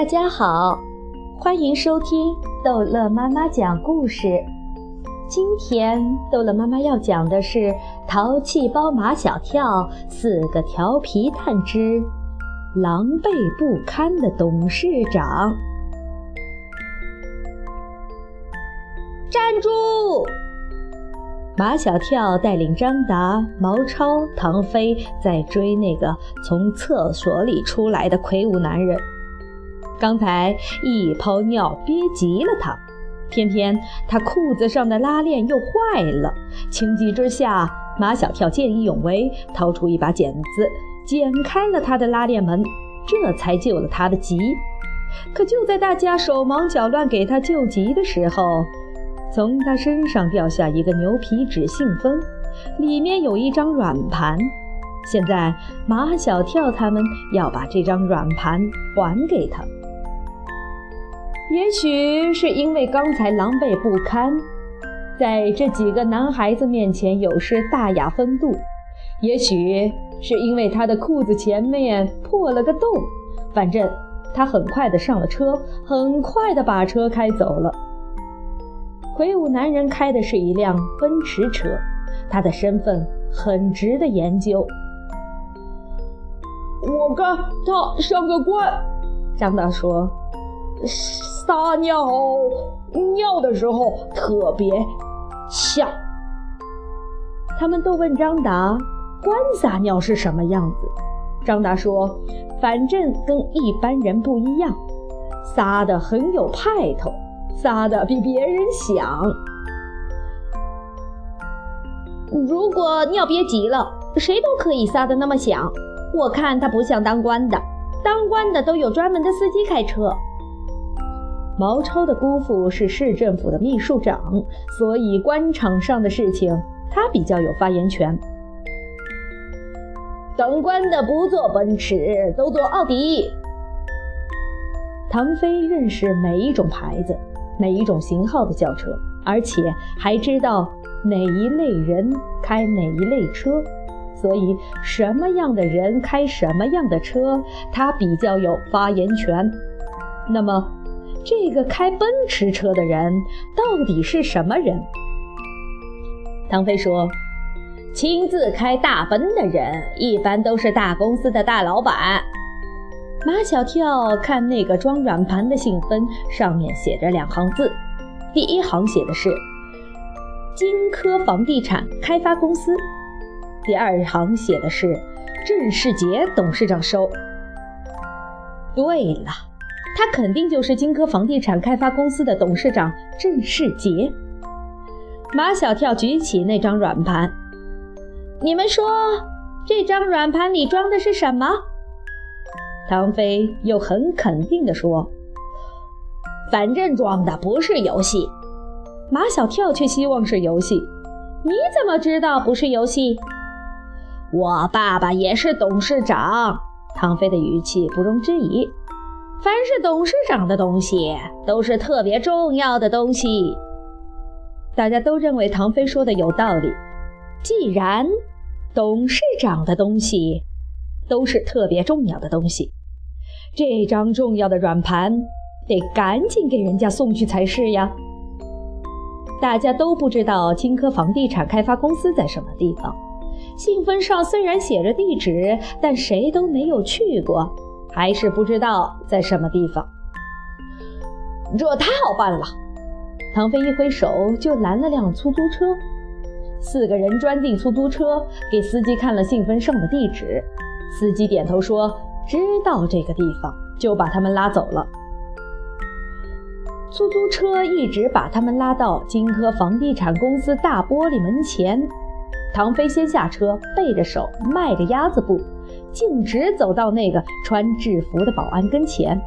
大家好，欢迎收听逗乐妈妈讲故事。今天逗乐妈妈要讲的是《淘气包马小跳四个调皮蛋之狼狈不堪的董事长》。站住！马小跳带领张达、毛超、唐飞在追那个从厕所里出来的魁梧男人。刚才一泡尿憋急了他，偏偏他裤子上的拉链又坏了。情急之下，马小跳见义勇为，掏出一把剪子剪开了他的拉链门，这才救了他的急。可就在大家手忙脚乱给他救急的时候，从他身上掉下一个牛皮纸信封，里面有一张软盘。现在马小跳他们要把这张软盘还给他。也许是因为刚才狼狈不堪，在这几个男孩子面前有失大雅风度；也许是因为他的裤子前面破了个洞。反正他很快的上了车，很快的把车开走了。魁梧男人开的是一辆奔驰车，他的身份很值得研究。我看他像个官，张大说。撒尿尿的时候特别像。他们都问张达：“官撒尿是什么样子？”张达说：“反正跟一般人不一样，撒的很有派头，撒的比别人响。如果尿憋急了，谁都可以撒的那么响。我看他不像当官的，当官的都有专门的司机开车。”毛超的姑父是市政府的秘书长，所以官场上的事情他比较有发言权。当官的不坐奔驰，都坐奥迪。唐飞认识每一种牌子、每一种型号的轿车，而且还知道哪一类人开哪一类车，所以什么样的人开什么样的车，他比较有发言权。那么。这个开奔驰车的人到底是什么人？唐飞说：“亲自开大奔的人，一般都是大公司的大老板。”马小跳看那个装软盘的信封，上面写着两行字，第一行写的是“金科房地产开发公司”，第二行写的是“郑世杰董事长收”。对了。他肯定就是金科房地产开发公司的董事长郑世杰。马小跳举起那张软盘，你们说这张软盘里装的是什么？唐飞又很肯定地说：“反正装的不是游戏。”马小跳却希望是游戏。你怎么知道不是游戏？我爸爸也是董事长。唐飞的语气不容置疑。凡是董事长的东西，都是特别重要的东西。大家都认为唐飞说的有道理。既然董事长的东西都是特别重要的东西，这张重要的软盘得赶紧给人家送去才是呀。大家都不知道金科房地产开发公司在什么地方。信封上虽然写着地址，但谁都没有去过。还是不知道在什么地方，这太好办了。唐飞一挥手就拦了辆出租车，四个人钻进出租车，给司机看了信封上的地址。司机点头说知道这个地方，就把他们拉走了。出租车一直把他们拉到金科房地产公司大玻璃门前。唐飞先下车，背着手，迈着鸭子步。径直走到那个穿制服的保安跟前。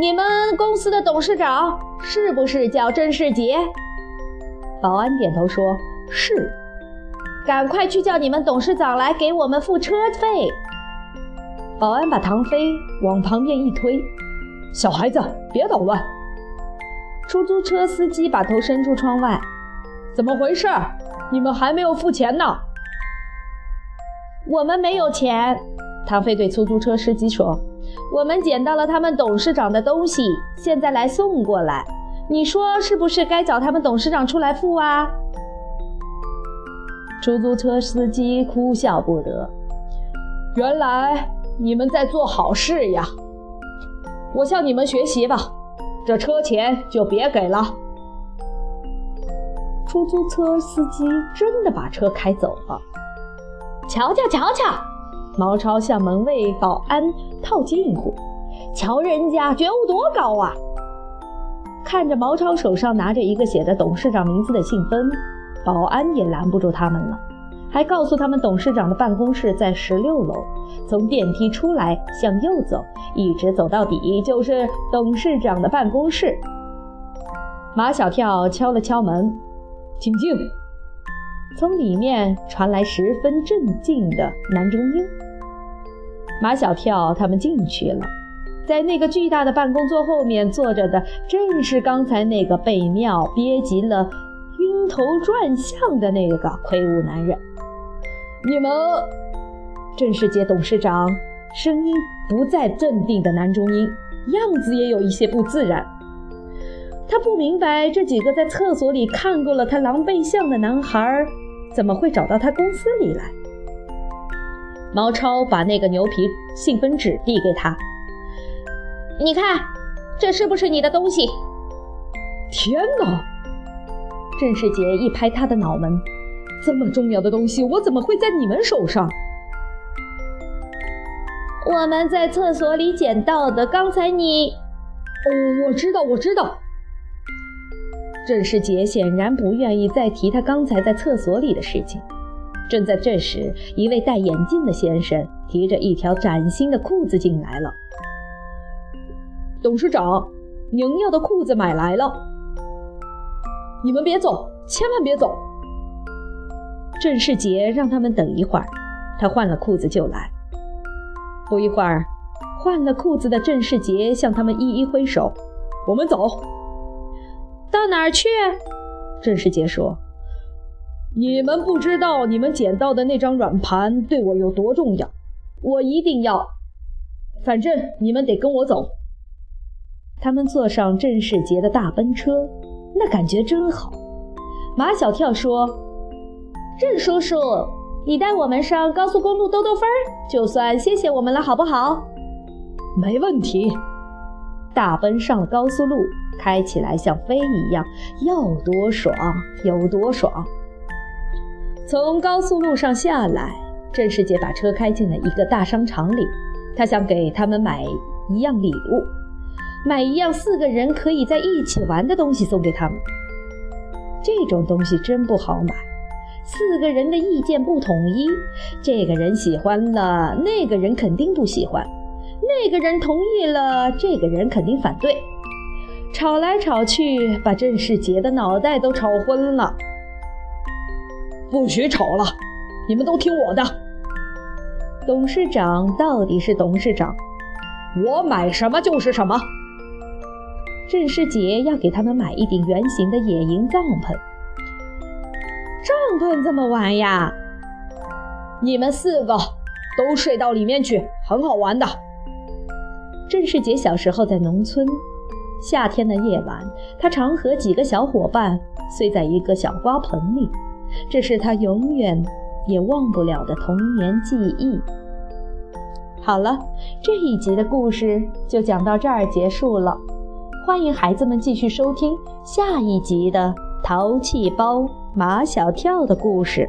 你们公司的董事长是不是叫郑世杰？保安点头说：“是。”赶快去叫你们董事长来给我们付车费。保安把唐飞往旁边一推：“小孩子，别捣乱。”出租车司机把头伸出窗外：“怎么回事？你们还没有付钱呢？”我们没有钱，唐飞对出租车司机说：“我们捡到了他们董事长的东西，现在来送过来。你说是不是该找他们董事长出来付啊？出租车司机哭笑不得。原来你们在做好事呀！我向你们学习吧，这车钱就别给了。出租车司机真的把车开走了。瞧瞧瞧瞧，毛超向门卫保安套近乎，瞧人家觉悟多高啊！看着毛超手上拿着一个写着董事长名字的信封，保安也拦不住他们了，还告诉他们董事长的办公室在十六楼，从电梯出来向右走，一直走到底就是董事长的办公室。马小跳敲了敲门，请进。从里面传来十分镇静的男中音。马小跳他们进去了。在那个巨大的办公桌后面坐着的，正是刚才那个被尿憋急了、晕头转向的那个魁梧男人。你们，郑世杰董事长声音不再镇定的男中音，样子也有一些不自然。他不明白这几个在厕所里看过了他狼狈相的男孩，怎么会找到他公司里来。毛超把那个牛皮信封纸递给他。你看，这是不是你的东西？天哪！郑世杰一拍他的脑门：“这么重要的东西，我怎么会在你们手上？”我们在厕所里捡到的。刚才你……哦，我知道，我知道。郑世杰显然不愿意再提他刚才在厕所里的事情。正在这时，一位戴眼镜的先生提着一条崭新的裤子进来了。董事长，您要的裤子买来了。你们别走，千万别走。郑世杰让他们等一会儿，他换了裤子就来。不一会儿，换了裤子的郑世杰向他们一一挥手：“我们走。”到哪儿去？郑世杰说：“你们不知道，你们捡到的那张软盘对我有多重要，我一定要。反正你们得跟我走。”他们坐上郑世杰的大奔车，那感觉真好。马小跳说：“郑叔叔，你带我们上高速公路兜兜风，就算谢谢我们了，好不好？”“没问题。”大奔上了高速路，开起来像飞一样，要多爽有多爽。从高速路上下来，郑世杰把车开进了一个大商场里，他想给他们买一样礼物。买一样四个人可以在一起玩的东西送给他们。这种东西真不好买，四个人的意见不统一，这个人喜欢了，那个人肯定不喜欢；那个人同意了，这个人肯定反对。吵来吵去，把郑世杰的脑袋都吵昏了。不许吵了，你们都听我的。董事长到底是董事长，我买什么就是什么。郑世杰要给他们买一顶圆形的野营帐篷。帐篷这么玩呀？你们四个都睡到里面去，很好玩的。郑世杰小时候在农村，夏天的夜晚，他常和几个小伙伴睡在一个小瓜棚里，这是他永远也忘不了的童年记忆。好了，这一集的故事就讲到这儿结束了。欢迎孩子们继续收听下一集的《淘气包马小跳》的故事。